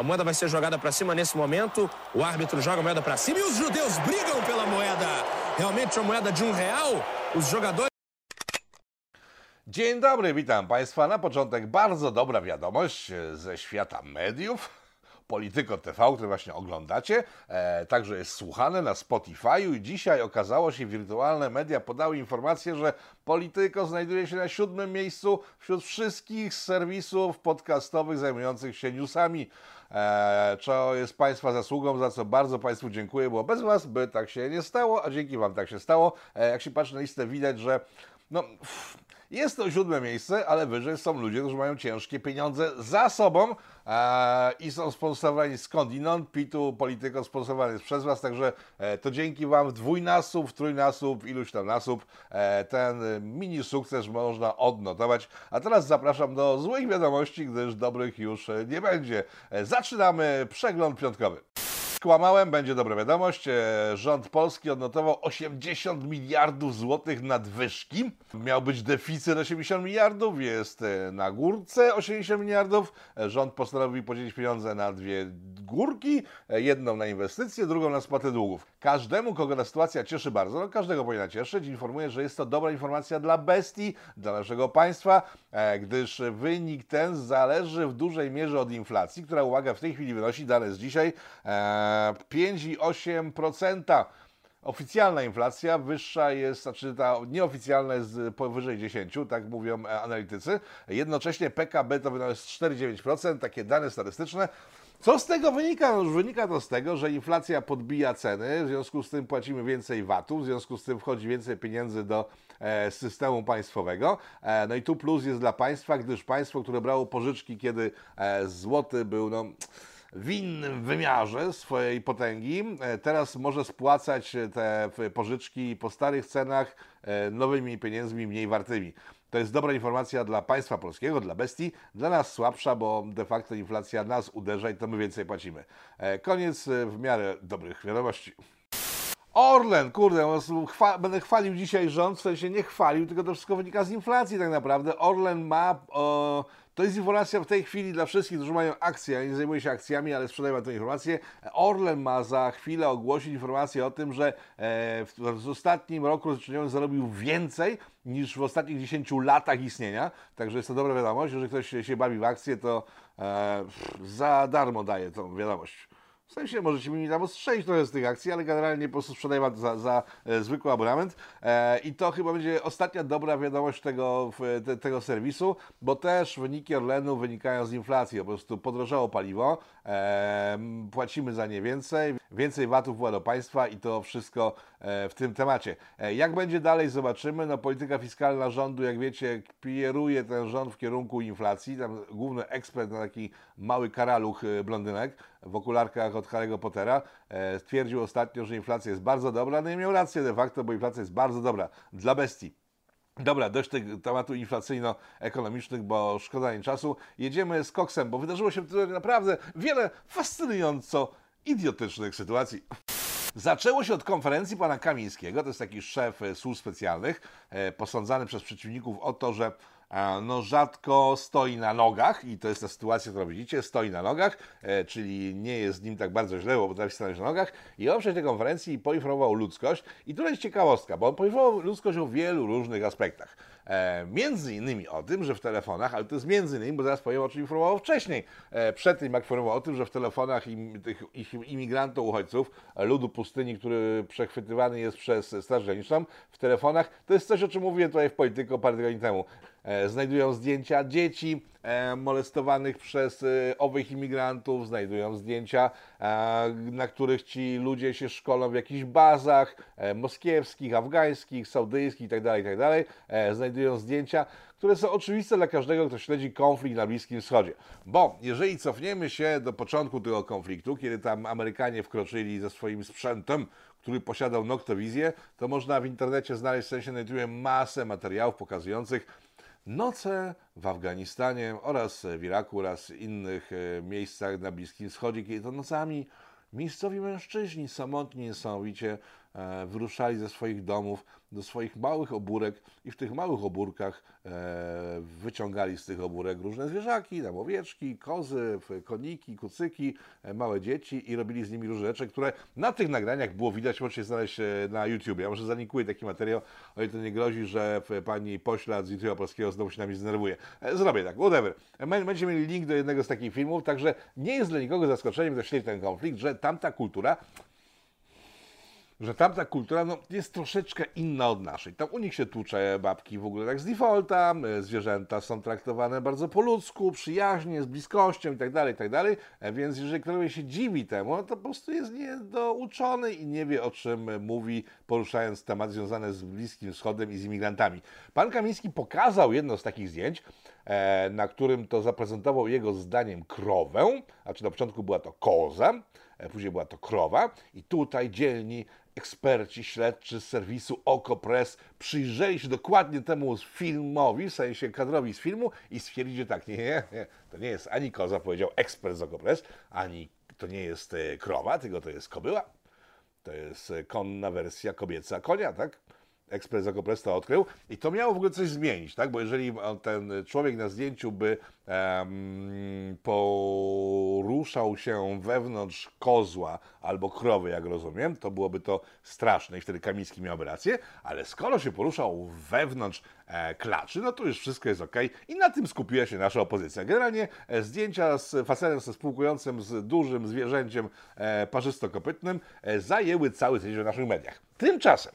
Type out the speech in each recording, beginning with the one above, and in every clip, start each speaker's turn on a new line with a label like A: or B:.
A: A moeda vai ser jogada para cima nesse momento. O árbitro joga a moeda para cima e os judeus brigam pela moeda. Realmente uma moeda de um real. Os jogadores.
B: Dzień dobry, witam Państwa. Na początek bardzo dobra wiadomość ze świata mediów. Polityko TV, które właśnie oglądacie, e, także jest słuchane na Spotify'u i dzisiaj okazało się, wirtualne media podały informację, że Polityko znajduje się na siódmym miejscu wśród wszystkich serwisów podcastowych zajmujących się newsami. E, co jest Państwa zasługą, za co bardzo Państwu dziękuję, bo bez Was by tak się nie stało, a dzięki Wam tak się stało. E, jak się patrzy na listę, widać, że no... Pff, jest to siódme miejsce, ale wyżej są ludzie, którzy mają ciężkie pieniądze za sobą e, i są sponsorowani skądinąd. Pitu Polityko sponsorowany jest przez Was, także e, to dzięki Wam w dwójnasób, w trójnasób, iluś tam nasób e, ten mini sukces można odnotować. A teraz zapraszam do złych wiadomości, gdyż dobrych już e, nie będzie. E, zaczynamy przegląd piątkowy. Skłamałem, będzie dobra wiadomość. E, rząd polski odnotował 80 miliardów złotych nadwyżki. Miał być deficyt 80 miliardów, jest e, na górce 80 miliardów. E, rząd postanowił podzielić pieniądze na dwie górki. Jedną na inwestycje, drugą na spłatę długów. Każdemu, kogo ta sytuacja cieszy bardzo, no każdego powinna cieszyć, informuję, że jest to dobra informacja dla bestii, dla naszego państwa, gdyż wynik ten zależy w dużej mierze od inflacji, która, uwaga, w tej chwili wynosi, dane z dzisiaj, 5,8%. Oficjalna inflacja wyższa jest, znaczy ta nieoficjalna jest powyżej 10, tak mówią analitycy. Jednocześnie PKB to jest 4,9%, takie dane statystyczne. Co z tego wynika? No, wynika to z tego, że inflacja podbija ceny, w związku z tym płacimy więcej VAT-u, w związku z tym wchodzi więcej pieniędzy do e, systemu państwowego. E, no i tu plus jest dla państwa, gdyż państwo, które brało pożyczki, kiedy e, złoty był no, w innym wymiarze swojej potęgi, e, teraz może spłacać te pożyczki po starych cenach e, nowymi pieniędzmi mniej wartymi. To jest dobra informacja dla państwa polskiego, dla bestii, dla nas słabsza, bo de facto inflacja nas uderza i to my więcej płacimy. E, koniec w miarę dobrych wiadomości. Orlen, kurde, chwa będę chwalił dzisiaj rząd, w sensie nie chwalił, tylko to wszystko wynika z inflacji tak naprawdę. Orlen ma to jest informacja w tej chwili dla wszystkich, którzy mają akcje. Ja nie zajmuję się akcjami, ale sprzedaję tę informację. Orlen ma za chwilę ogłosić informację o tym, że e, w ostatnim roku rozliczeniowym zarobił więcej niż w ostatnich 10 latach istnienia. Także jest to dobra wiadomość. Jeżeli ktoś się bawi w akcje, to e, za darmo daje tą wiadomość. W sensie możecie mi tam ostrzelić trochę z tych akcji, ale generalnie po prostu sprzedaję wam za, za e, zwykły abonament. E, I to chyba będzie ostatnia dobra wiadomość tego, te, tego serwisu, bo też wyniki Orlenu wynikają z inflacji. Po prostu podrożało paliwo, e, płacimy za nie więcej, więcej VAT-ów do państwa i to wszystko e, w tym temacie. E, jak będzie dalej, zobaczymy. No, polityka fiskalna rządu, jak wiecie, kieruje ten rząd w kierunku inflacji. Tam główny ekspert na taki mały karaluch e, blondynek w okularkach od Harry'ego Pottera, e, stwierdził ostatnio, że inflacja jest bardzo dobra, no i miał rację de facto, bo inflacja jest bardzo dobra dla bestii. Dobra, dość tych tematów inflacyjno-ekonomicznych, bo szkoda nie czasu. Jedziemy z koksem, bo wydarzyło się tutaj naprawdę wiele fascynująco idiotycznych sytuacji. Zaczęło się od konferencji pana Kamińskiego, to jest taki szef e, służb specjalnych, e, posądzany przez przeciwników o to, że no rzadko stoi na nogach i to jest ta sytuacja, którą widzicie, stoi na nogach, e, czyli nie jest z nim tak bardzo źle, bo potrafi stanąć na nogach i on przed tej konferencji poinformował ludzkość i tutaj jest ciekawostka, bo on poinformował ludzkość o wielu różnych aspektach. E, między innymi o tym, że w telefonach, ale to jest między innymi, bo zaraz powiem o czym informował wcześniej, e, przed tym jak informował o tym, że w telefonach im, tych imigrantów, uchodźców, ludu pustyni, który przechwytywany jest przez Straż Graniczną, w telefonach, to jest coś, o czym mówiłem tutaj w Polityko parę tygodni temu. E, znajdują zdjęcia dzieci e, molestowanych przez e, owych imigrantów, znajdują zdjęcia, na których ci ludzie się szkolą w jakichś bazach moskiewskich, afgańskich, saudyjskich itd., tak itd. Tak znajdują zdjęcia, które są oczywiste dla każdego, kto śledzi konflikt na Bliskim Wschodzie. Bo jeżeli cofniemy się do początku tego konfliktu, kiedy tam Amerykanie wkroczyli ze swoim sprzętem, który posiadał noktowizję, to można w internecie znaleźć, w sensie na masę materiałów pokazujących, Noce w Afganistanie oraz w Iraku oraz innych e, miejscach na Bliskim Wschodzie, kiedy to nocami miejscowi mężczyźni samotni niesamowicie wyruszali ze swoich domów do swoich małych obórek i w tych małych obórkach e, wyciągali z tych obórek różne zwierzaki, tam owieczki, kozy, koniki, kucyki, e, małe dzieci i robili z nimi różne rzeczy, które na tych nagraniach było widać, możecie znaleźć e, na YouTube. Ja może zalinkuję taki materiał, o ile to nie grozi, że pani poślad z YouTube'a polskiego znowu się nami zdenerwuje. E, Zrobię tak, whatever. E, Bę- Będziecie mieli link do jednego z takich filmów, także nie jest dla nikogo zaskoczeniem, śledzi ten konflikt, że tamta kultura że tamta kultura no, jest troszeczkę inna od naszej. Tam u nich się tłucze babki w ogóle tak z defaulta, zwierzęta są traktowane bardzo po ludzku, przyjaźnie, z bliskością itd., itd. E, Więc jeżeli ktoś się dziwi temu, to po prostu jest niedouczony i nie wie o czym mówi, poruszając tematy związane z Bliskim Wschodem i z imigrantami. Pan Kamiński pokazał jedno z takich zdjęć, e, na którym to zaprezentował jego zdaniem krowę, a czy na początku była to koza, później była to krowa i tutaj dzielni eksperci śledczy z serwisu OkoPress przyjrzeli się dokładnie temu filmowi, w sensie kadrowi z filmu i stwierdzili, że tak, nie, nie, nie, to nie jest ani koza, powiedział ekspert z OkoPress, ani to nie jest e, krowa, tylko to jest kobyła. To jest e, konna wersja kobieca konia, tak? Ekspres Okopres to odkrył i to miało w ogóle coś zmienić, tak? Bo jeżeli on, ten człowiek na zdjęciu by em, poruszał się wewnątrz kozła albo krowy, jak rozumiem, to byłoby to straszne i wtedy Kamiński miałby rację, ale skoro się poruszał wewnątrz e, klaczy, no to już wszystko jest ok i na tym skupiła się nasza opozycja. Generalnie e, zdjęcia z facetem ze spółkującym z dużym zwierzęciem e, parzystokopytnym e, zajęły cały tydzień w naszych mediach. Tymczasem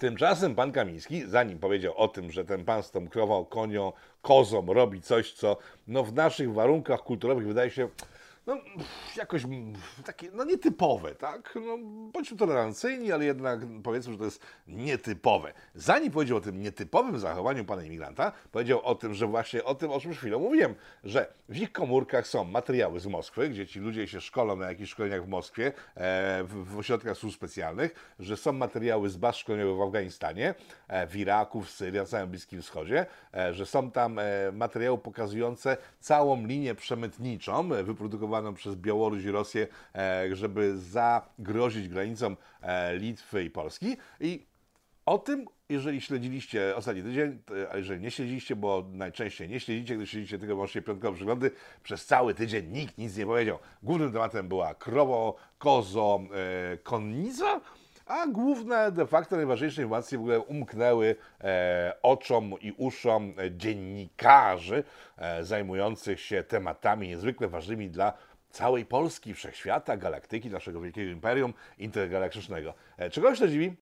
B: Tymczasem pan Kamiński, zanim powiedział o tym, że ten pan z tą krową, konią, kozą robi coś, co no, w naszych warunkach kulturowych wydaje się no, jakoś takie no, nietypowe, tak? No, bądźmy tolerancyjni, ale jednak powiedzmy, że to jest nietypowe. Zanim powiedział o tym nietypowym zachowaniu pana imigranta, powiedział o tym, że właśnie o tym, o czym chwilą mówiłem, że w ich komórkach są materiały z Moskwy, gdzie ci ludzie się szkolą na jakichś szkoleniach w Moskwie, e, w, ośrodkach służb specjalnych, że są materiały z baz szkoleniowych w Afganistanie, e, w Iraku, w Syrii, na całym Bliskim Wschodzie, e, że są tam materiały pokazujące całą linię przemytniczą e, przez Białoruś i Rosję, e, żeby zagrozić granicom e, Litwy i Polski. I o tym, jeżeli śledziliście ostatni tydzień, to- a jeżeli nie śledziliście, bo najczęściej nie śledzicie, gdy śledzicie tylko wyłącznie piątkowe przeglądy, przez cały tydzień nikt nic nie powiedział. Głównym tematem była krowo, kozo, e, a główne, de facto najważniejsze informacje w ogóle umknęły e, oczom i uszom dziennikarzy e, zajmujących się tematami niezwykle ważnymi dla całej Polski, wszechświata, galaktyki, naszego wielkiego imperium intergalaktycznego. E, czego się to dziwi?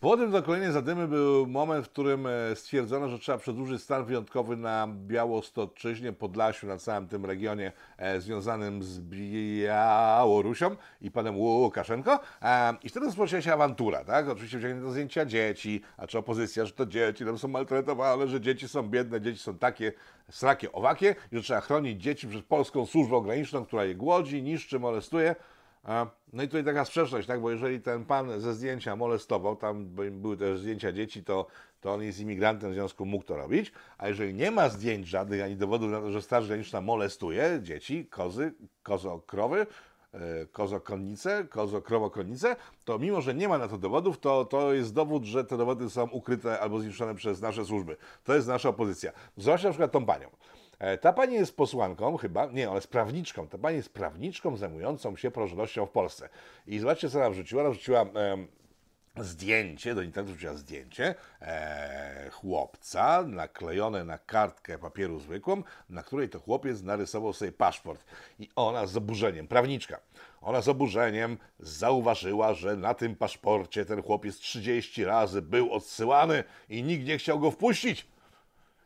B: Powodem do kolejnej zadymy był moment, w którym e, stwierdzono, że trzeba przedłużyć stan wyjątkowy na Białostoczyźnie, Podlasiu, na całym tym regionie e, związanym z Białorusią i panem Łukaszenko. E, I wtedy rozpoczęła się awantura, tak? Oczywiście wzięto zdjęcia dzieci, a czy opozycja, że to dzieci tam są maltretowane, że dzieci są biedne, dzieci są takie, srakie, owakie, i że trzeba chronić dzieci przed polską służbą graniczną, która je głodzi, niszczy, molestuje. No i tutaj taka sprzeczność, tak? Bo jeżeli ten pan ze zdjęcia molestował, tam by- były też zdjęcia dzieci, to, to on jest imigrantem, w związku mógł to robić. A jeżeli nie ma zdjęć żadnych ani dowodów na to, że Straż Graniczna molestuje dzieci, kozy, kozo krowy, e, kozo konnice, kozo krowo konnice, to mimo, że nie ma na to dowodów, to, to jest dowód, że te dowody są ukryte albo zniszczone przez nasze służby. To jest nasza opozycja. Zobaczcie na przykład tą panią. E, Ta pani jest posłanką chyba, nie, ona jest prawniczką. Ta pani jest prawniczką zajmującą się prożnością w Polsce. I zobaczcie, co ona wrzuciła. Ona wrzuciła zdjęcie, do internetu wrzuciła zdjęcie e, chłopca naklejone na kartkę papieru zwykłą, na której to chłopiec narysował sobie paszport. I ona z oburzeniem, prawniczka, ona z oburzeniem zauważyła, że na tym paszporcie ten chłopiec 30 razy był odsyłany i nikt nie chciał go wpuścić.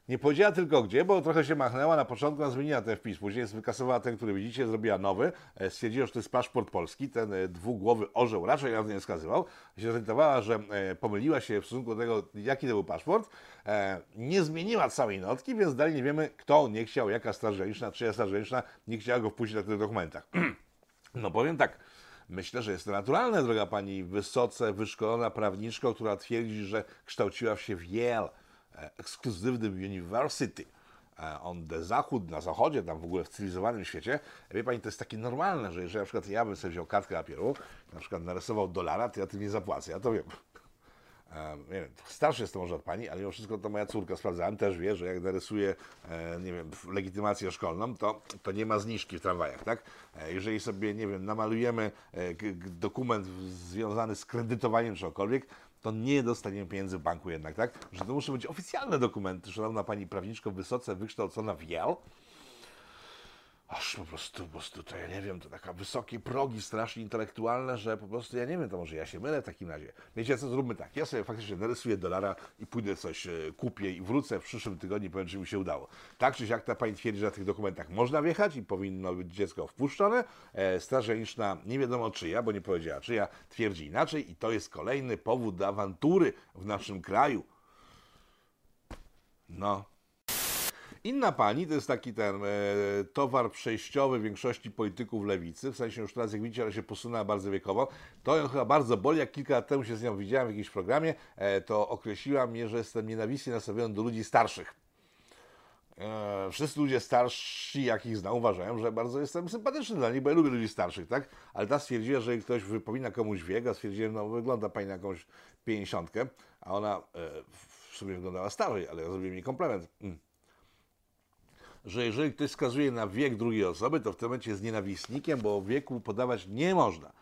B: Nie powiedziała tylko gdzie, bo trochę się machnęła. Na początku zmieniła ten wpis, później wykasowała ten, który widzicie, zrobiła nowy. E, Stwierdziła, że to jest paszport polski. Ten e, dwugłowy orzeł raczej na to nie wskazywał. Się zorientowała, że e, pomyliła się w stosunku do tego, jaki to był paszport. Nie zmieniła całej notki, więc dalej nie wiemy, kto nie chciał, jaka straż graniczna, czyja straż graniczna nie chciała go wpuścić na tych dokumentach. No powiem tak. Myślę, że jest to naturalne, droga pani wysoce wyszkolona prawniczko, która twierdzi, że kształciła się w Yale e, Exclusive University. e, on the zachód, na zachodzie, tam w ogóle w cywilizowanym świecie, wie pani, to jest takie normalne, że jeżeli na przykład ja bym sobie wziął kartkę papieru, na przykład narysował dolara, to ja tym nie zapłacę, ja to wiem. E, nie wiem, starszy jestem może od pani, ale mimo wszystko to moja córka, sprawdzałem, też wie, że jak narysuje, e, nie wiem, legitymację szkolną, to, to nie ma zniżki w tramwajach, tak? E, jeżeli sobie, nie wiem, namalujemy e, dokument związany z kredytowaniem czegokolwiek, to nie dostaniemy pieniędzy w banku jednak, tak? Że to muszą być oficjalne dokumenty, szanowna pani prawniczko, wysoce wykształcona w Yale, Aż po prostu, po prostu to ja nie wiem, to taka wysokie progi strasznie intelektualne, że po prostu ja nie wiem, to może ja się mylę w takim razie. Wiecie co, zróbmy tak, ja sobie faktycznie narysuję dolara i pójdę coś e, kupię i wrócę w przyszłym tygodniu i powiem, czy mi się udało. Tak czy siak ta pani twierdzi, że na tych dokumentach można wjechać i powinno być dziecko wpuszczone. E, Straż Graniczna nie wiadomo czyja, bo nie powiedziała czyja, twierdzi inaczej i to jest kolejny powód do awantury w naszym kraju. No, Inna pani to jest taki ten e, towar przejściowy większości polityków lewicy, w sensie już teraz jak widzicie, ona się posunęła bardzo wiekowo. To ją chyba bardzo boli, jak kilka lat temu się z nią widziałem w jakimś programie, e, to określiła mnie, że jestem nienawistnie nastawiony do ludzi starszych. E, wszyscy ludzie starsi, jakich znam, uważają, że bardzo jestem sympatyczny dla nich, bo ja lubię ludzi starszych, tak? Ale ta stwierdziła, że ktoś wypomina komuś wiek, a stwierdziłem, no wygląda pani na jakąś pięćdziesiątkę, a ona e, w sumie wyglądała starzej, ale ja zrobiłem jej komplement. Mm że jeżeli ktoś wskazuje na wiek drugiej osoby, to w tym momencie jest nienawistnikiem, bo wieku podawać nie można.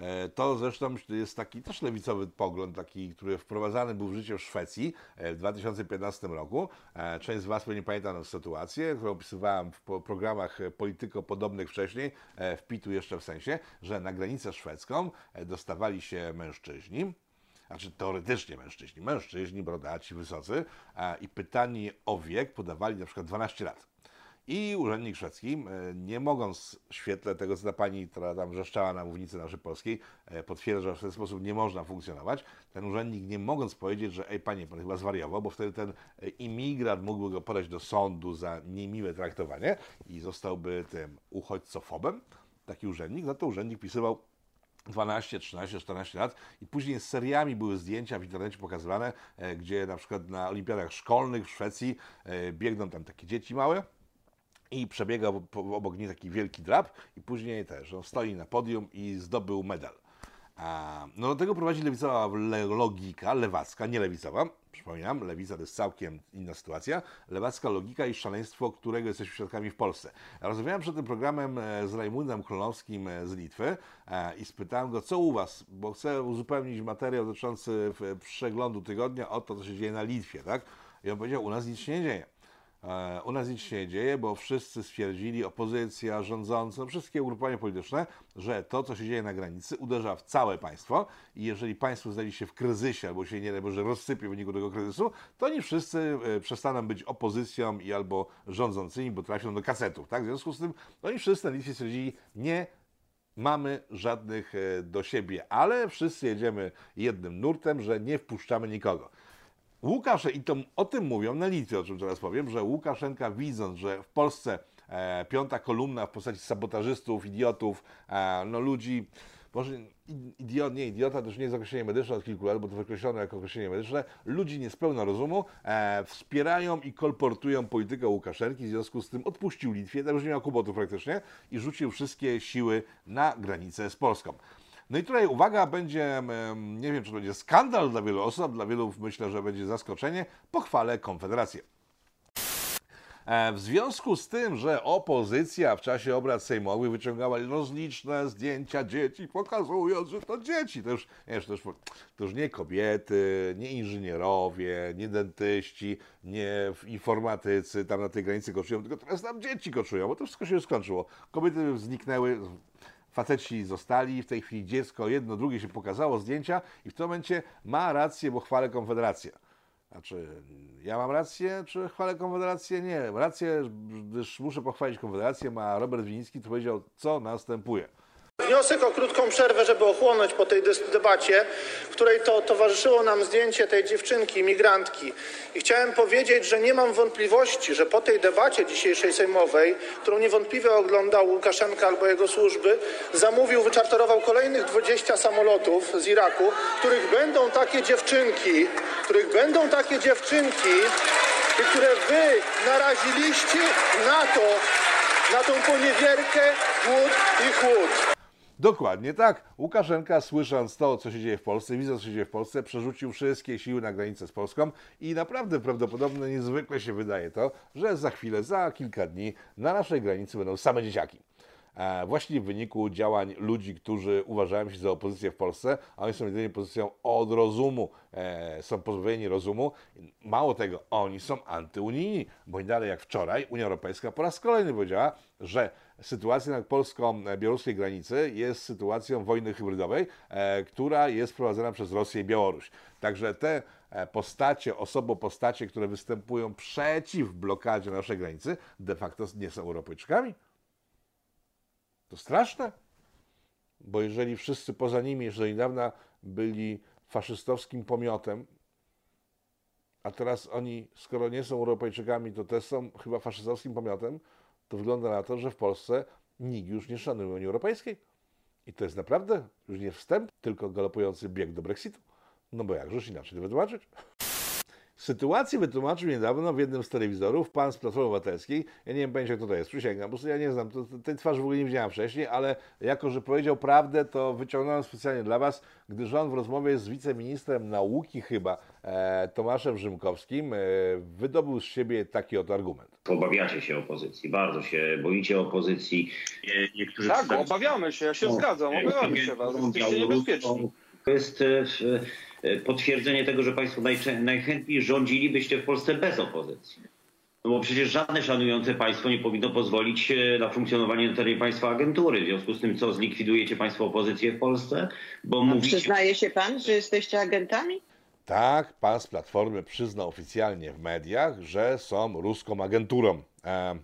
B: E, To zresztą jest taki też lewicowy pogląd, taki, który wprowadzany był w życie w Szwecji e, w 2015 roku. E, Część z Was pewnie pamięta tę sytuację, którą opisywałem w programach polityko podobnych wcześniej, w PIT-u jeszcze w sensie, że na granicę szwedzką dostawali się mężczyźni, znaczy teoretycznie mężczyźni, mężczyźni, brodaci, wysocy i pytani o wiek podawali na przykład 12 lat. I urzędnik szwedzki, nie mogąc w świetle tego, co ta pani, która tam wrzeszczała na mównicy naszej polskiej, e, potwierdza, że w ten sposób nie można funkcjonować, ten urzędnik nie mogąc powiedzieć, że ej panie, pan chyba zwariował, bo wtedy ten e, imigrant mógłby go podać do sądu za niemiłe traktowanie i zostałby tym uchodźcofobem, taki urzędnik, no to urzędnik pisywał 12, 13, 14 lat i później z seriami były zdjęcia w internecie pokazywane, e, gdzie na przykład na olimpiadach szkolnych w Szwecji biegną tam takie dzieci małe i przebiega obok nich taki wielki drap i później też on stoi na podium i zdobył medal. No do tego prowadzi lewicowa le- logika, lewacka, nie lewicowa, przypominam, lewica to jest całkiem inna sytuacja, lewacka logika i szaleństwo, którego jesteśmy świadkami w Polsce. Rozmawiałem przed tym programem e, z Rajmundem Królowskim e, z Litwy e, i spytałem go, co u Was, bo chcę uzupełnić materiał dotyczący przeglądu tygodnia o to, co się dzieje na Litwie, tak? I on powiedział, u nas nic się nie dzieje. E, U nas nic się nie dzieje, bo wszyscy stwierdzili, opozycja, rządzący, no wszystkie ugrupowania polityczne, że to, co się dzieje na granicy, uderza w całe państwo i jeżeli państwo znajdzie się w kryzysie albo się nie daj Boże rozsypie w wyniku tego kryzysu, to oni wszyscy e, przestaną być opozycją i albo rządzącymi, bo trafią do kasetów. Tak? W związku z tym oni wszyscy na Litwie stwierdzili, nie mamy żadnych e, do siebie, ale wszyscy jedziemy jednym nurtem, że nie wpuszczamy nikogo. Łukasz, i to o tym mówią na Litwie, o czym teraz powiem, że Łukaszenka widząc, że w Polsce e, piąta kolumna w postaci sabotażystów, idiotów, e, no ludzi, może idiot, nie idiota, to już nie jest określenie medyczne od kilku lat, bo to wykreślono jako określenie medyczne, ludzi niespełna rozumu e, wspierają i kolportują politykę Łukaszenki, w związku z tym odpuścił Litwie, tam już nie miał kłopotów praktycznie i rzucił wszystkie siły na granicę z Polską. No i tutaj uwaga, będzie, nie wiem czy to będzie skandal dla wielu osób, dla wielu myślę, że będzie zaskoczenie, pochwalę Konfederację. E, W związku z tym, że opozycja w czasie obrad sejmowych wyciągała rozliczne zdjęcia dzieci, pokazując, że to dzieci, to już, to już, to już nie kobiety, nie inżynierowie, nie dentyści, nie informatycy tam na tej granicy koczują, tylko teraz tam dzieci koczują, bo to wszystko się skończyło. Kobiety zniknęły, faceci zostali, w tej chwili dziecko, jedno, drugie się pokazało, zdjęcia i w tym momencie ma rację, bo chwalę Konfederację. Znaczy, ja mam rację, czy chwalę Konfederację? Nie, rację, gdyż muszę pochwalić Konfederację, ma Robert Winiński, który powiedział, co następuje.
C: Wniosek o krótką przerwę, żeby ochłonąć po tej debacie, której to towarzyszyło nam zdjęcie tej dziewczynki, migrantki. I chciałem powiedzieć, że nie mam wątpliwości, że po tej debacie dzisiejszej sejmowej, którą niewątpliwie oglądał Łukaszenka albo jego służby, zamówił, wyczarterował kolejnych 20 samolotów z Iraku, których będą takie dziewczynki, których będą takie dziewczynki, które wy naraziliście na to, na tą poniewierkę, głód i chłód.
B: Dokładnie tak. Łukaszenka, słysząc to, co się dzieje w Polsce, widząc, co się dzieje w Polsce, przerzucił wszystkie siły na granicę z Polską i naprawdę prawdopodobne, niezwykle się wydaje to, że za chwilę, za kilka dni na naszej granicy będą same dzieciaki. E, właśnie w wyniku działań ludzi, którzy uważają się za opozycję w Polsce, a oni są jedynie pozycją od rozumu, e, są pozbawieni rozumu. Mało tego, oni są antyunijni, bo i dalej jak wczoraj Unia Europejska po raz kolejny powiedziała, że sytuacja na polsko-białoruskiej granicy jest sytuacją wojny hybrydowej, e, która jest prowadzona przez Rosję i Białoruś. Także te e, postacie, osobopostacie, które występują przeciw blokadzie naszej granicy, de facto nie są Europejczykami. To straszne, bo jeżeli wszyscy poza nimi jeszcze do niedawna byli faszystowskim pomiotem, a teraz oni, skoro nie są Europejczykami, to też są chyba faszystowskim pomiotem, to wygląda na to, że w Polsce nikt już nie szanuje Unii Europejskiej. I to jest naprawdę już nie wstęp, tylko galopujący bieg do Brexitu. No bo jakżeż inaczej to wytłumaczyć? Sytuację wytłumaczył niedawno w jednym z telewizorów pan z Platformy Obywatelskiej. Ja nie wiem, pamięć kto to jest, przysięgam, prostu ja nie znam, to, tej twarzy w ogóle nie widziałem wcześniej, ale jako, że powiedział prawdę, to wyciągnąłem specjalnie dla was, gdyż on w rozmowie z wiceministrem nauki chyba, Tomaszem Rzymkowskim, e, wydobył z siebie taki oto argument.
D: Obawiacie się opozycji, bardzo się boicie opozycji. Nie- Niektórzy
E: Tak, obawiamy się, ja się
D: No,
E: zgadzam, obawiamy się was, jesteście niebezpieczni.
D: To jest e, e, potwierdzenie tego, że Państwo najchętniej rządzilibyście w Polsce bez opozycji. No bo przecież żadne szanujące państwo nie powinno pozwolić e, na funkcjonowanie na terenie państwa agentury. W związku z tym, co zlikwidujecie Państwo opozycję w Polsce, bo mówicie...
F: Przyznaje się pan, że jesteście agentami?
B: Tak, pan z Platformy przyznał oficjalnie w mediach, że są ruską agenturą. E,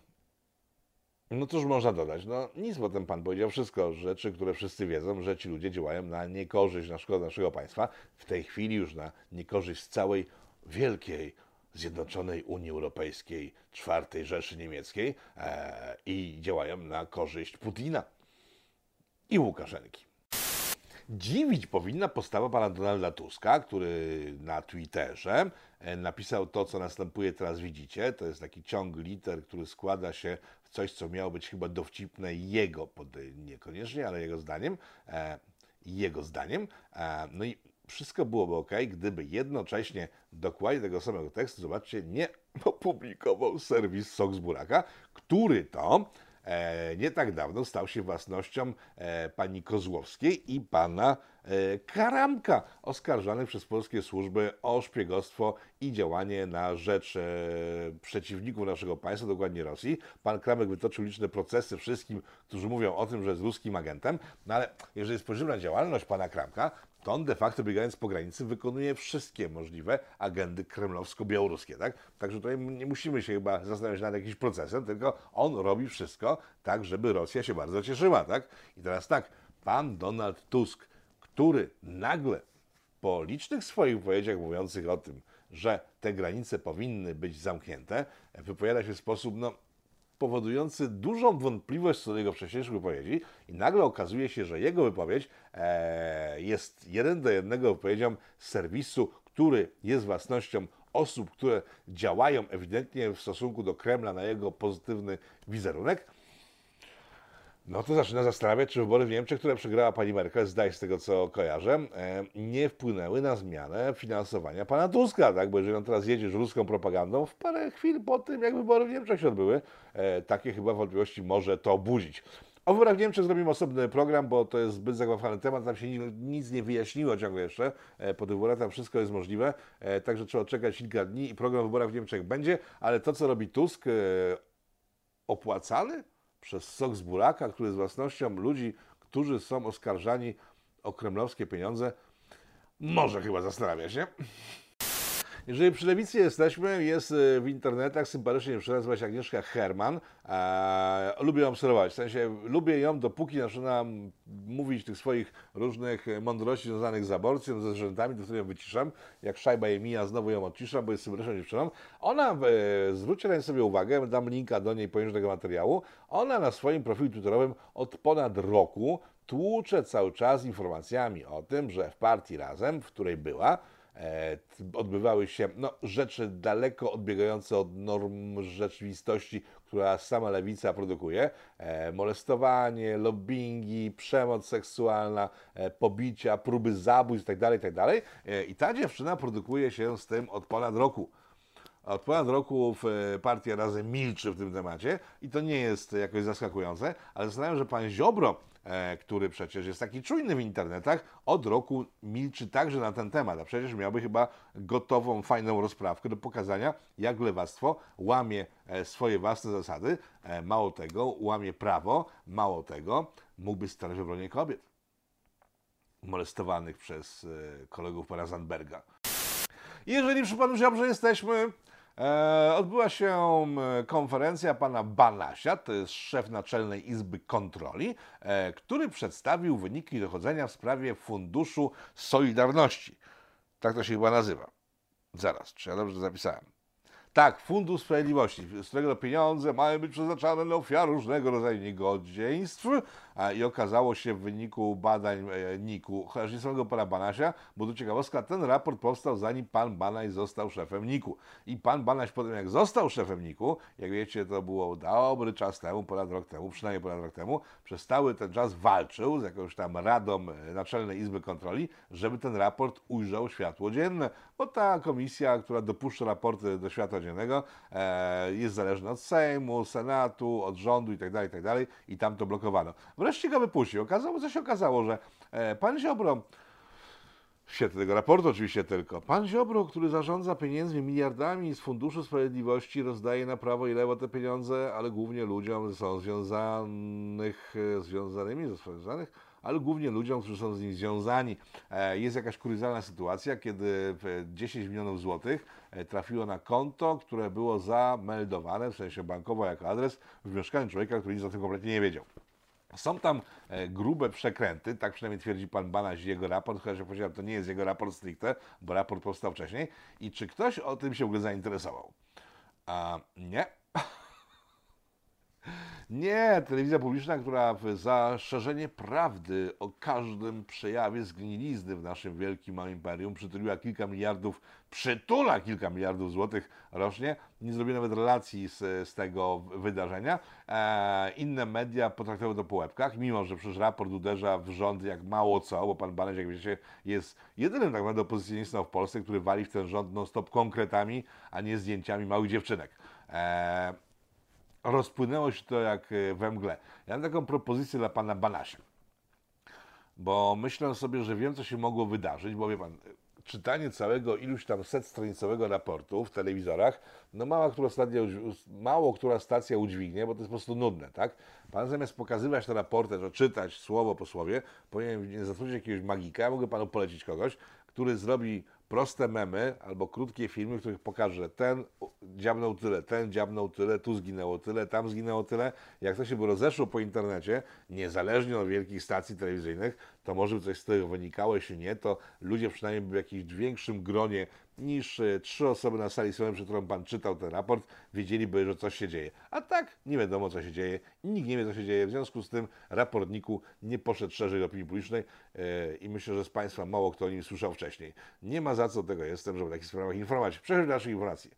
B: no cóż można dodać? No nic, bo ten pan powiedział wszystko. Rzeczy, które wszyscy wiedzą, że ci ludzie działają na niekorzyść, na szkodę naszego państwa. W tej chwili już na niekorzyść całej wielkiej, zjednoczonej Unii Europejskiej, czwartej Rzeszy Niemieckiej e, i działają na korzyść Putina i Łukaszenki. Dziwić powinna postawa pana Donalda Tuska, który na Twitterze e, napisał to, co następuje teraz widzicie. To jest taki ciąg liter, który składa się w coś, co miało być chyba dowcipne jego, niekoniecznie, ale jego zdaniem. E, jego zdaniem. E, no i wszystko byłoby ok, gdyby jednocześnie dokładnie tego samego tekstu, zobaczcie, nie opublikował serwis Sok z Buraka, który to nie tak dawno stał się własnością e, pani Kozłowskiej i pana e, Karamka, oskarżanych przez polskie służby o szpiegostwo i działanie na rzecz e, przeciwników naszego państwa, dokładnie Rosji. Pan Kramek wytoczył liczne procesy wszystkim, którzy mówią o tym, że jest ruskim agentem, no ale jeżeli spojrzymy na działalność pana Kramka, to on de facto biegając po granicy wykonuje wszystkie możliwe agendy kremlowsko-białoruskie, tak? Także tutaj nie musimy się chyba zastanawiać nad jakimś procesem, tylko on robi wszystko tak, żeby Rosja się bardzo cieszyła, tak? I teraz tak, pan Donald Tusk, który nagle po licznych swoich wypowiedziach mówiących o tym, że te granice powinny być zamknięte, wypowiada się w sposób, no, powodujący dużą wątpliwość co do jego wcześniejszych wypowiedzi i nagle okazuje się, że jego wypowiedź e, jest jeden do jednego wypowiedzią serwisu, który jest własnością osób, które działają ewidentnie w stosunku do Kremla na jego pozytywny wizerunek. No to zaczyna zastanawiać, czy wybory w Niemczech, które przegrała pani Merkel, zdaje z tego co kojarzę, e, nie wpłynęły na zmianę finansowania pana Tuska, tak? Bo jeżeli on teraz jedzie z ruską propagandą, w parę chwil po tym, jak wybory w Niemczech się odbyły, e, takie chyba wątpliwości może to budzić. O wyborach w Niemczech zrobimy osobny program, bo to jest zbyt zagłębiony temat, tam się ni- nic nie wyjaśniło ciągle jeszcze. E, Po tych wyborach tam wszystko jest możliwe, także trzeba czekać kilka dni i program o wyborach w Niemczech będzie, ale to, co robi Tusk, opłacany przez sok z buraka, który jest własnością ludzi, którzy są oskarżani o kremlowskie pieniądze, może chyba zastanawia się. Jeżeli przy lewicy jesteśmy, jest e, w internetach sympatycznie nazywa się Agnieszka Herman. E, lubię ją obserwować, w sensie lubię ją, dopóki zaczyna mówić tych swoich różnych e, mądrości związanych z aborcją, ze zwierzętami, do których ją wyciszam. Jak szajba jej mija, znowu ją odciszam, bo jest sympatyczną dziewczyną. Ona, e, zwróćcie na sobie uwagę, dam linka do niej poniżej materiału, ona na swoim profilu twitterowym od ponad roku tłucze cały czas informacjami o tym, że w partii Razem, w której była, odbywały się no, rzeczy daleko odbiegające od norm rzeczywistości, która sama lewica produkuje. E, molestowanie, lobbyingi, przemoc seksualna, e, pobicia, próby zabójstw itd., itd. E, I ta dziewczyna produkuje się z tym od ponad roku. Od ponad roku e, partia razem milczy w tym temacie i to nie jest jakoś zaskakujące, ale zastanawiam, że pan Ziobro, e, który przecież jest taki czujny w internetach, od roku milczy także na ten temat, a przecież miałby chyba gotową, fajną rozprawkę do pokazania, jak lewactwo łamie e, swoje własne zasady, mało tego, łamie prawo, mało tego, mógłby stanąć w obronie kobiet molestowanych przez kolegów pana Zandberga. Jeżeli przy panu Ziobrze jesteśmy, E, odbyła się konferencja pana Banasia, to jest szef Naczelnej Izby Kontroli, e, który przedstawił wyniki dochodzenia w sprawie Funduszu Solidarności. Tak to się chyba nazywa. Zaraz, czy ja dobrze zapisałem? Tak, Fundusz Sprawiedliwości, z którego pieniądze mają być przeznaczane na ofiary różnego rodzaju niegodzieństw i okazało się w wyniku badań e, NIK-u, chociaż nie samego pana Banasia, bo tu ciekawostka, ten raport powstał zanim pan Banaś został szefem NIK-u. I pan Banaś potem jak został szefem NIK-u, jak wiecie, to było dobry czas temu, ponad rok temu, przynajmniej ponad rok temu, przez cały ten czas walczył z jakąś tam radą e, Naczelnej Izby Kontroli, żeby ten raport ujrzał światło dzienne, bo ta komisja, która dopuszcza raporty do światła dziennego, e, jest zależna od Sejmu, Senatu, od rządu itd., tak itd. Tak i tam to blokowano. Wreszcie go wypuścił. Okazało, co się okazało, że e, pan Ziobro, świetle tego raportu oczywiście tylko, pan Ziobro, który zarządza pieniędzmi, miliardami z Funduszu Sprawiedliwości, rozdaje na prawo i lewo te pieniądze, ale głównie ludziom są związanych, e, związanymi, związanych, ale głównie ludziom, którzy są z nim związani. E, jest jakaś kuriozalna sytuacja, kiedy 10 milionów złotych trafiło na konto, które było zameldowane, w sensie bankowo jako adres, w mieszkaniu człowieka, który nic o tym kompletnie nie wiedział. Są tam e, grube przekręty, tak przynajmniej twierdzi pan Banaś jego raport, chociaż jak powiedziałem, to nie jest jego raport stricte, bo raport powstał wcześniej. I czy ktoś o tym się w ogóle zainteresował? A, nie. Nie, telewizja publiczna, która za szerzenie prawdy o każdym przejawie zgnilizny w naszym wielkim imperium przytuliła kilka miliardów, przytula kilka miliardów złotych rocznie, nie zrobiła nawet relacji z, z tego wydarzenia. E, inne media potraktowały to po łebkach, mimo że przecież raport uderza w rząd jak mało co, bo pan Banaś, jak wiecie, jest jedynym tak naprawdę opozycjonistą w Polsce, który wali w ten rząd non-stop konkretami, a nie zdjęciami małych dziewczynek. E, rozpłynęło się to jak e, we mgle. Ja mam taką propozycję dla pana Banasia, bo myślę sobie, że wiem, co się mogło wydarzyć, bo wie pan, czytanie całego iluś tam set stronicowego raportu w telewizorach, no mała która stacja, mało która stacja udźwignie, bo to jest po prostu nudne, tak? Pan zamiast pokazywać te raporty, że czytać słowo po słowie, powinien zatrudnić jakiegoś magika, ja mogę panu polecić kogoś, który zrobi proste memy albo krótkie filmy, w których pokaże, że ten dziabnął tyle, ten dziabnął tyle, tu zginęło tyle, tam zginęło tyle. Jak to się by rozeszło po internecie, niezależnie od wielkich stacji telewizyjnych, to może by coś z tego wynikało, jeśli nie, to ludzie przynajmniej by w jakimś większym gronie niż e, trzy osoby na sali sejmowej, przed którą pan czytał ten raport, wiedzieliby, że coś się dzieje. A tak nie wiadomo, co się dzieje, nikt nie wie, co się dzieje. W związku z tym raportniku nie poszedł szerzej do opinii publicznej yy, i myślę, że z Państwa mało kto o nim słyszał wcześniej. Nie ma za co tego jestem, żeby w takich sprawach informować. Przejdźmy do naszych informacji.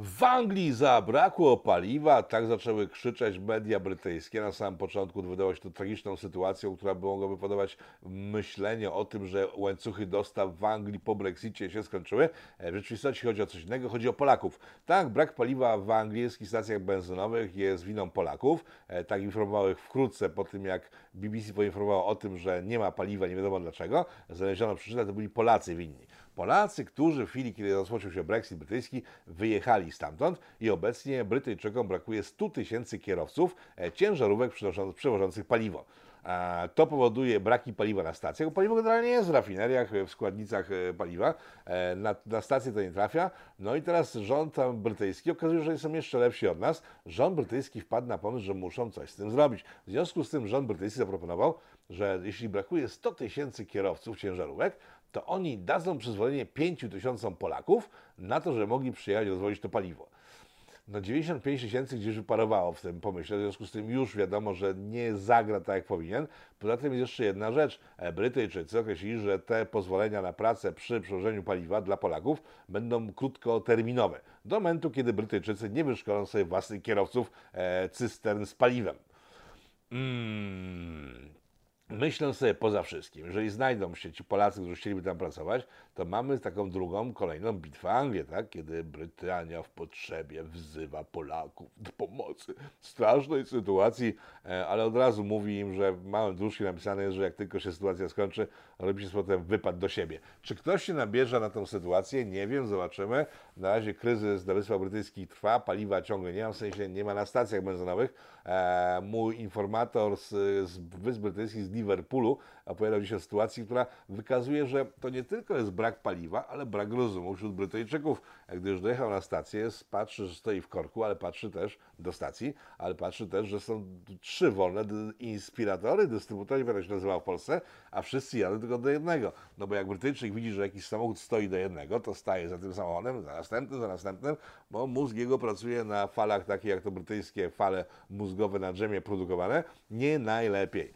B: W Anglii zabrakło paliwa, tak zaczęły krzyczeć media brytyjskie. Na samym początku wydawało się to tragiczną sytuacją, która by mogła wypowiadać myślenie o tym, że łańcuchy dostaw w Anglii po Brexicie się skończyły. E, w rzeczywistości chodzi o coś innego, chodzi o Polaków. Tak, brak paliwa w angielskich stacjach benzynowych jest winą Polaków. E, tak informowały wkrótce po tym, jak BBC poinformowało o tym, że nie ma paliwa, nie wiadomo dlaczego. Znaleziono przyczynę, to byli Polacy winni. Polacy, którzy w chwili, kiedy rozpoczął się Brexit brytyjski, wyjechali stamtąd i obecnie Brytyjczykom brakuje 100 tysięcy kierowców e, ciężarówek przewożących paliwo. E, to powoduje braki paliwa na stacjach, paliwo generalnie jest w rafineriach, w składnicach e, paliwa. Na, na stację to nie trafia. No i teraz rząd tam brytyjski okazuje, że są jeszcze lepsi od nas. Rząd brytyjski wpadł na pomysł, że muszą coś z tym zrobić. W związku z tym rząd brytyjski zaproponował, że jeśli brakuje 100 tysięcy kierowców ciężarówek, to oni dadzą przyzwolenie 5 tysiącom Polaków na to, że mogli przyjechać rozwozić to paliwo. No 95 tysięcy gdzieś wyparowało w tym pomyśle, w związku z tym już wiadomo, że nie zagra tak jak powinien. Poza tym jest jeszcze jedna rzecz. Brytyjczycy określili, że te pozwolenia na pracę przy przewożeniu paliwa dla Polaków będą krótkoterminowe. Do momentu, kiedy Brytyjczycy nie wyszkolą sobie własnych kierowców e, cystern z paliwem. Mm, Myślę sobie poza wszystkim, jeżeli znajdą się ci Polacy, którzy chcieliby tam pracować, to mamy taką drugą, kolejną bitwę Anglię, tak? kiedy Brytania w potrzebie wzywa Polaków do pomocy strasznej sytuacji, e, ale od razu mówi im, że małym dróżki napisane że jak tylko się sytuacja skończy, robi się potem wypad do siebie. Czy ktoś się nabierze na tę sytuację? Nie wiem, zobaczymy. Na razie kryzys na Wyspach Brytyjskich trwa, paliwa ciągle nie ma, w sensie nie ma na stacjach benzynowych. E, mój informator z, z Wysp Brytyjskich, z Liverpoolu, opowiadał dziś o sytuacji, która wykazuje, że to nie tylko jest brak paliwa, ale brak rozumu wśród Brytyjczyków. Gdy już dojechał na stację, patrzy, że stoi w korku, ale patrzy też do stacji, ale patrzy też, że są trzy wolne inspiratory, dystrybutory, jak się nazywa w Polsce, a wszyscy jadą tylko do jednego. No bo jak Brytyjczyk widzi, że jakiś samochód stoi do jednego, to staje za tym samochodem, za następnym, za następnym, bo mózg jego pracuje na falach takich jak to brytyjskie fale mózgowe na drzemie produkowane, nie najlepiej.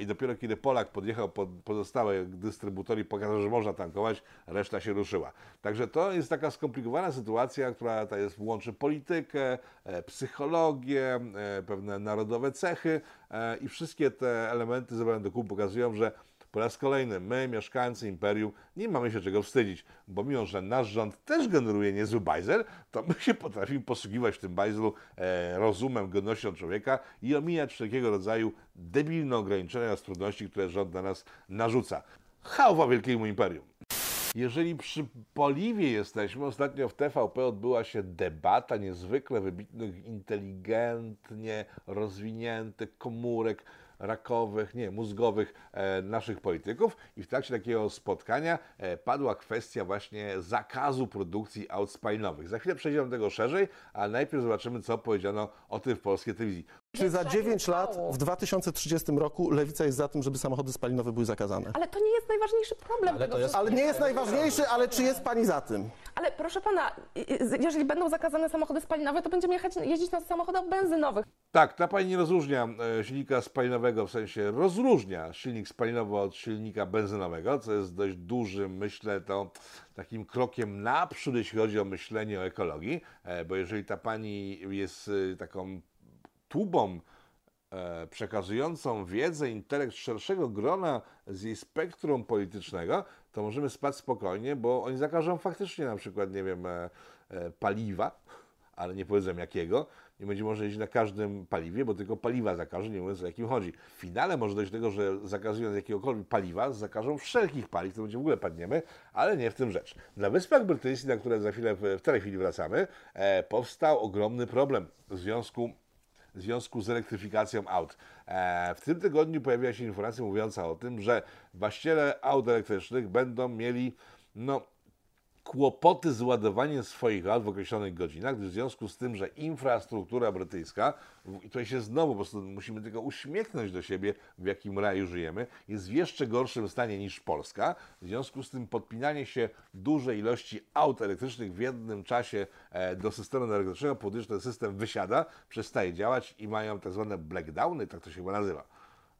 B: I dopiero kiedy Polak podjechał pod pozostałe dystrybutory pokazał, że można tankować, reszta się ruszyła. Także to jest taka skomplikowana sytuacja, która ta jest, łączy politykę, e, psychologię, e, pewne narodowe cechy e, i wszystkie te elementy zebrane do kół pokazują, że po raz kolejny my, mieszkańcy imperium, nie mamy się czego wstydzić, bo mimo, że nasz rząd też generuje niezły bajzel, to my się potrafimy posługiwać w tym bajzlu e, rozumem, godnością człowieka i omijać wszelkiego rodzaju debilne ograniczenia z trudności, które rząd na nas narzuca. Chałwa wielkiemu imperium! Jeżeli przy Poliwie jesteśmy, ostatnio w TVP odbyła się debata niezwykle wybitnych, inteligentnie rozwiniętych komórek, rakowych, nie, mózgowych e, naszych polityków i w trakcie takiego spotkania e, padła kwestia właśnie zakazu produkcji aut spalinowych. Za chwilę przejdziemy do tego szerzej, a najpierw zobaczymy, co powiedziano o tym w polskiej telewizji.
G: Czy za 9 lat, w 2030 roku, lewica jest za tym, żeby samochody spalinowe były zakazane?
H: Ale to nie jest najważniejszy problem.
A: Ale to jest-
G: Ale nie jest najważniejszy, ale czy jest pani za tym?
H: Ale proszę pana, jeżeli będą zakazane samochody spalinowe, to będziemy jechać, jeździć na samochodach benzynowych.
B: Tak, ta pani nie rozróżnia e, silnika spalinowego, w sensie rozróżnia silnik spalinowy od silnika benzynowego, co jest dość dużym, myślę, to takim krokiem naprzód, jeśli chodzi o myślenie o ekologii, e, bo jeżeli ta pani jest e, taką tubą przekazującą wiedzę, intelekt szerszego grona z jej spektrum politycznego, to możemy spać spokojnie, bo oni zakażą faktycznie na przykład, nie wiem, e, e, paliwa, ale nie powiedzą jakiego, nie będzie można jeździć na każdym paliwie, bo tylko paliwa zakaże, nie mówiąc o jakim chodzi. W finale może dojść do tego, że zakazując jakiegokolwiek paliwa, zakażą wszelkich paliw, to będzie w ogóle padniemy, ale nie w tym rzecz. Na Wyspach Brytyjskich, na które za chwilę, w, tej chwili wracamy, e, powstał ogromny problem w związku w związku z elektryfikacją aut. E, w tym tygodniu pojawiła się informacja mówiąca o tym, że właściciele aut elektrycznych będą mieli no, kłopoty z ładowaniem swoich aut w określonych godzinach, gdyż w związku z tym, że infrastruktura brytyjska, i tutaj się znowu po prostu musimy tylko uśmiechnąć do siebie, w jakim raju żyjemy, jest w jeszcze gorszym stanie niż Polska. W związku z tym podpinanie się dużej ilości aut elektrycznych w jednym czasie e, do systemu energetycznego powoduje, że ten system wysiada, przestaje działać i mają tak zwane blackdowny, tak to się chyba nazywa.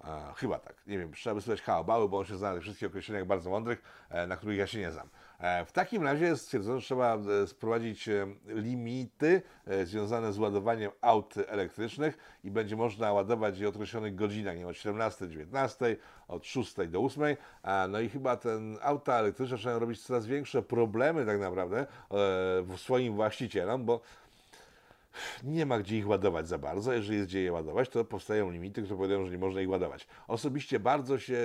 B: A, chyba tak. Nie wiem, trzeba by słuchać Haobały, bo on się zna na wszystkich określeniach bardzo mądrych, e, na których ja się nie znam. E, w takim razie stwierdzono, że trzeba e, sprowadzić e, limity e, związane z ładowaniem aut elektrycznych i będzie można ładować je o określonych godzinach, nie wiem, od 17 do 19, od 6 do 8. A, no i chyba ten auta elektryczne zaczynają robić coraz większe problemy tak naprawdę e, w swoim właścicielom, bo nie ma gdzie ich ładować za bardzo. Jeżeli jest gdzie je ładować, to powstają limity, które powodują, że nie można ich ładować. Osobiście bardzo się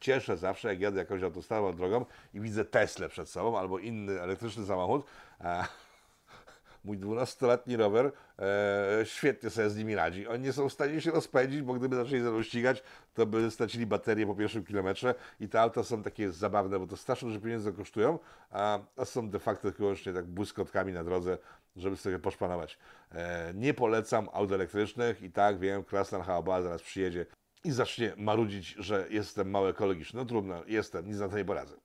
B: cieszę zawsze, jak jadę jakąś autostradą drogą i widzę Teslę przed sobą albo inny elektryczny samochód. A mój 12-letni rower e, świetnie sobie z nimi radzi. Oni nie są w stanie się rozpędzić, bo gdyby zaczęli ze mną ścigać, to by stracili baterię po pierwszym kilometrze i te auta są takie zabawne, bo to strasznie dużo pieniędzy kosztują, a, a są de facto tylko wyłącznie tak błyskotkami na drodze, żeby sobie poszpanować. E, nie polecam aut elektrycznych i tak wiem, Krasnar Haoba zaraz przyjedzie i zacznie marudzić, że jestem mało ekologiczny. No trudno, jestem, nic na to nie poradzę.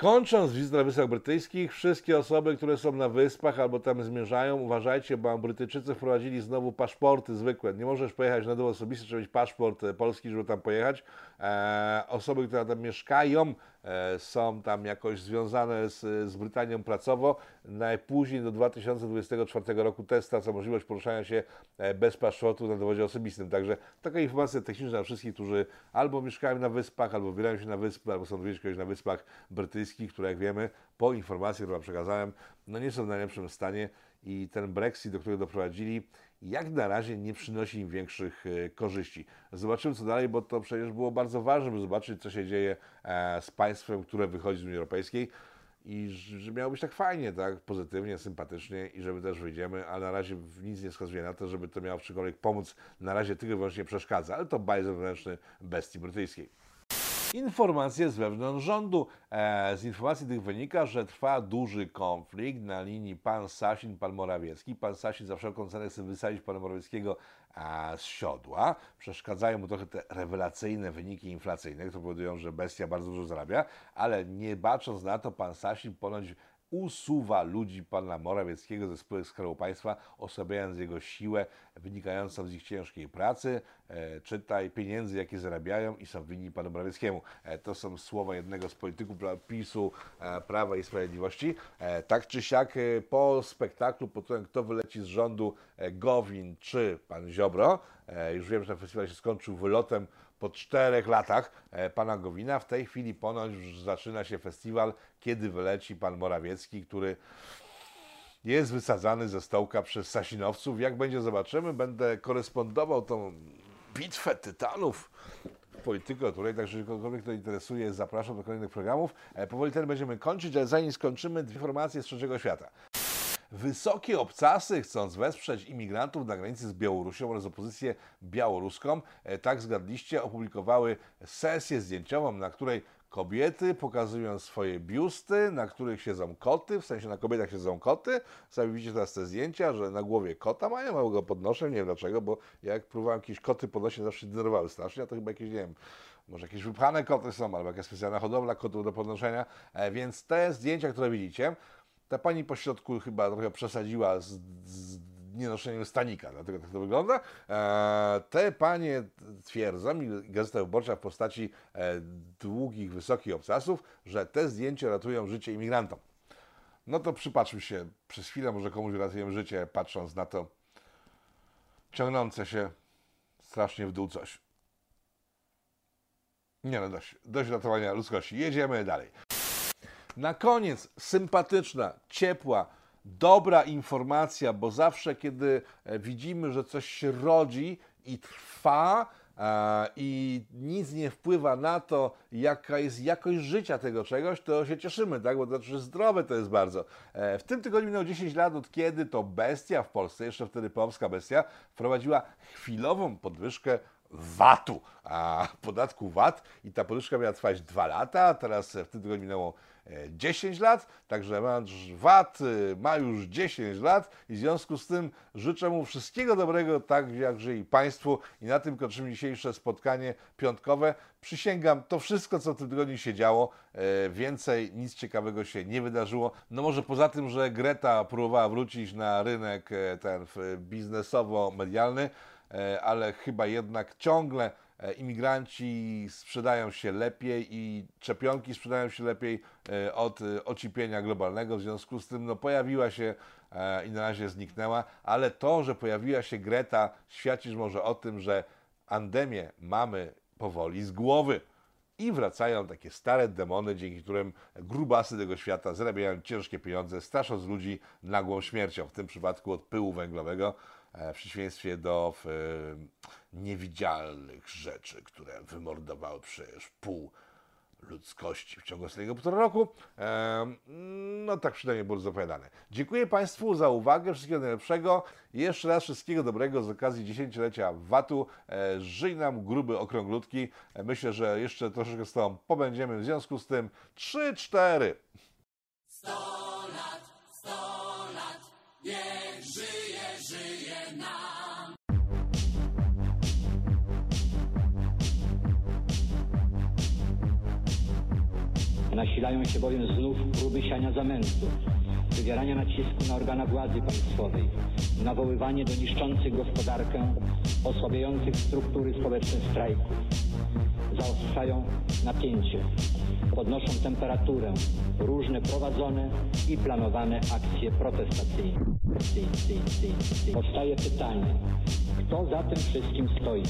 B: Kończąc wizytę na Wyspach Brytyjskich, wszystkie osoby, które są na wyspach albo tam zmierzają, uważajcie, bo Brytyjczycy wprowadzili znowu paszporty zwykłe. Nie możesz pojechać na dowód osobisty, trzeba mieć paszport e, polski, żeby tam pojechać. E, osoby, które tam mieszkają, są tam jakoś związane z, z Brytanią pracowo. Najpóźniej do 2024 roku też stracą możliwość poruszania się e, bez paszportu na dowodzie osobistym. Także taka informacja techniczna dla wszystkich, którzy albo mieszkają na wyspach, albo wybierają się na wyspy, albo są odwiedzić na wyspach brytyjskich, które jak wiemy, po informacji, którą przekazałem, no nie są w najlepszym stanie i ten Brexit, do którego doprowadzili, jak na razie nie przynosi im większych e, korzyści. Zobaczymy co dalej, bo to przecież było bardzo ważne, by zobaczyć, co się dzieje e, z państwem, które wychodzi z Unii Europejskiej i że miało być tak fajnie, tak, pozytywnie, sympatycznie i żeby też wyjdziemy, ale na razie nic nie wskazuje na to, żeby to miało w czymkolwiek pomóc. Na razie tylko i wyłącznie przeszkadza, ale to baj zewnętrzny bestii brytyjskiej. Informacje z wewnątrz rządu. E, z informacji tych wynika, że trwa duży konflikt na linii pan Sasin, pan Morawiecki. Pan Sasin za wszelką cenę chce wysadzić pana Morawieckiego a, z siodła. Przeszkadzają mu trochę te rewelacyjne wyniki inflacyjne, które powodują, że bestia bardzo dużo zarabia, ale nie bacząc na to, pan Sasin ponoć usuwa ludzi pana Morawieckiego ze spółek Skarbu Państwa, osłabiając jego siłę wynikającą z ich ciężkiej pracy, e, czytaj pieniędzy, jakie zarabiają i są winni panu Morawieckiemu. E, to są słowa jednego z polityków PiSu e, Prawa i Sprawiedliwości. E, tak czy siak e, po spektaklu, po tym kto wyleci z rządu e, Gowin czy pan Ziobro, e, już wiem, że ten festiwal się skończył wylotem po czterech latach pana Gowina. W tej chwili ponoć już zaczyna się festiwal, kiedy wyleci pan Morawiecki, który jest wysadzany ze stołka przez Sasinowców. Jak będzie, zobaczymy. Będę korespondował tą bitwę tytanów politykę, o której także kogokolwiek to interesuje, zapraszam do kolejnych programów. E, Powoli ten będziemy kończyć, ale zanim skończymy, dwie informacje z trzeciego świata. Wysokie obcasy, chcąc wesprzeć imigrantów na granicy z Białorusią oraz opozycję białoruską, e, tak zgadliście, opublikowały sesję zdjęciową, na której kobiety pokazują swoje biusty, na których siedzą koty, w sensie na kobietach siedzą koty. Sami widzicie teraz te zdjęcia, że na głowie kota mają, mało go podnoszę, nie wiem dlaczego, bo jak próbowałem jakieś koty podnosić, zawsze denerwowały strasznie, a to chyba jakieś, nie wiem, może jakieś wypchane koty są, albo jakaś specjalna hodowla kotów do podnoszenia, e, więc te zdjęcia, które widzicie, ta pani po środku chyba trochę przesadziła z, z nienoszeniem stanika, dlatego tak to wygląda. E, te panie twierdzą, i Gazeta Wyborcza w postaci e, długich, wysokich obcasów, że te zdjęcia ratują życie imigrantom. No to przypatrzmy się przez chwilę, może komuś ratujemy życie, patrząc na to ciągnące się strasznie w dół coś. Nie no, dość, dość ratowania ludzkości. Jedziemy dalej. Na koniec sympatyczna, ciepła, dobra informacja, bo zawsze kiedy e, widzimy, że coś się rodzi i trwa e, i nic nie wpływa na to, jaka jest jakość życia tego czegoś, to się cieszymy, tak? bo to znaczy, że zdrowe to jest bardzo. E, w tym tygodniu minęło 10 lat, od kiedy to bestia w Polsce, jeszcze wtedy polska bestia, wprowadziła chwilową podwyżkę VAT-u, a podatku VAT i ta podwyżka miała trwać 2 lata, teraz w tym tygodniu minęło e, 10 lat, także VAT y, ma już 10 lat i w związku z tym życzę mu wszystkiego dobrego, tak jakże i Państwu i na tym kończymy dzisiejsze spotkanie piątkowe. Przysięgam, to wszystko, co w tym tygodniu się działo, e, więcej nic ciekawego się nie wydarzyło. No może poza tym, że Greta próbowała wrócić na rynek e, ten biznesowo-medialny, e, ale chyba jednak ciągle e, imigranci sprzedają się lepiej i szczepionki sprzedają się lepiej e, od e, ocipienia globalnego. W związku z tym no, pojawiła się e, i na razie zniknęła, ale to, że pojawiła się Greta, świadczyć może o tym, że pandemię mamy powoli z głowy. I wracają takie stare demony, dzięki którym grubasy tego świata zarabiają ciężkie pieniądze, strasząc ludzi nagłą śmiercią, w tym przypadku od pyłu węglowego, e, w przeciwieństwie do e, niewidzialnych rzeczy, które wymordowały przecież pół ludzkości w ciągu ostatniego półtora roku. Em, No tak przynajmniej było zapowiadane. Dziękuję Państwu za uwagę, wszystkiego najlepszego. Jeszcze raz wszystkiego dobrego z okazji dziesięciolecia VAT-u. E, Żyj nam gruby okrąglutki. E, Myślę, że jeszcze troszeczkę z Tobą pobędziemy. W związku z tym 3-4.
I: Nasilają się bowiem znów próby siania zamętu, wywierania nacisku na organa władzy państwowej, nawoływanie do niszczących gospodarkę, osłabiających struktury społeczne strajków. Zaostrzają napięcie, podnoszą temperaturę różne prowadzone i planowane akcje protestacyjne. Powstaje pytanie, kto za tym wszystkim stoi?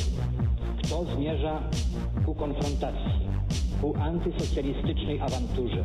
I: Kto zmierza ku konfrontacji, ku antysocjalistycznej awanturze?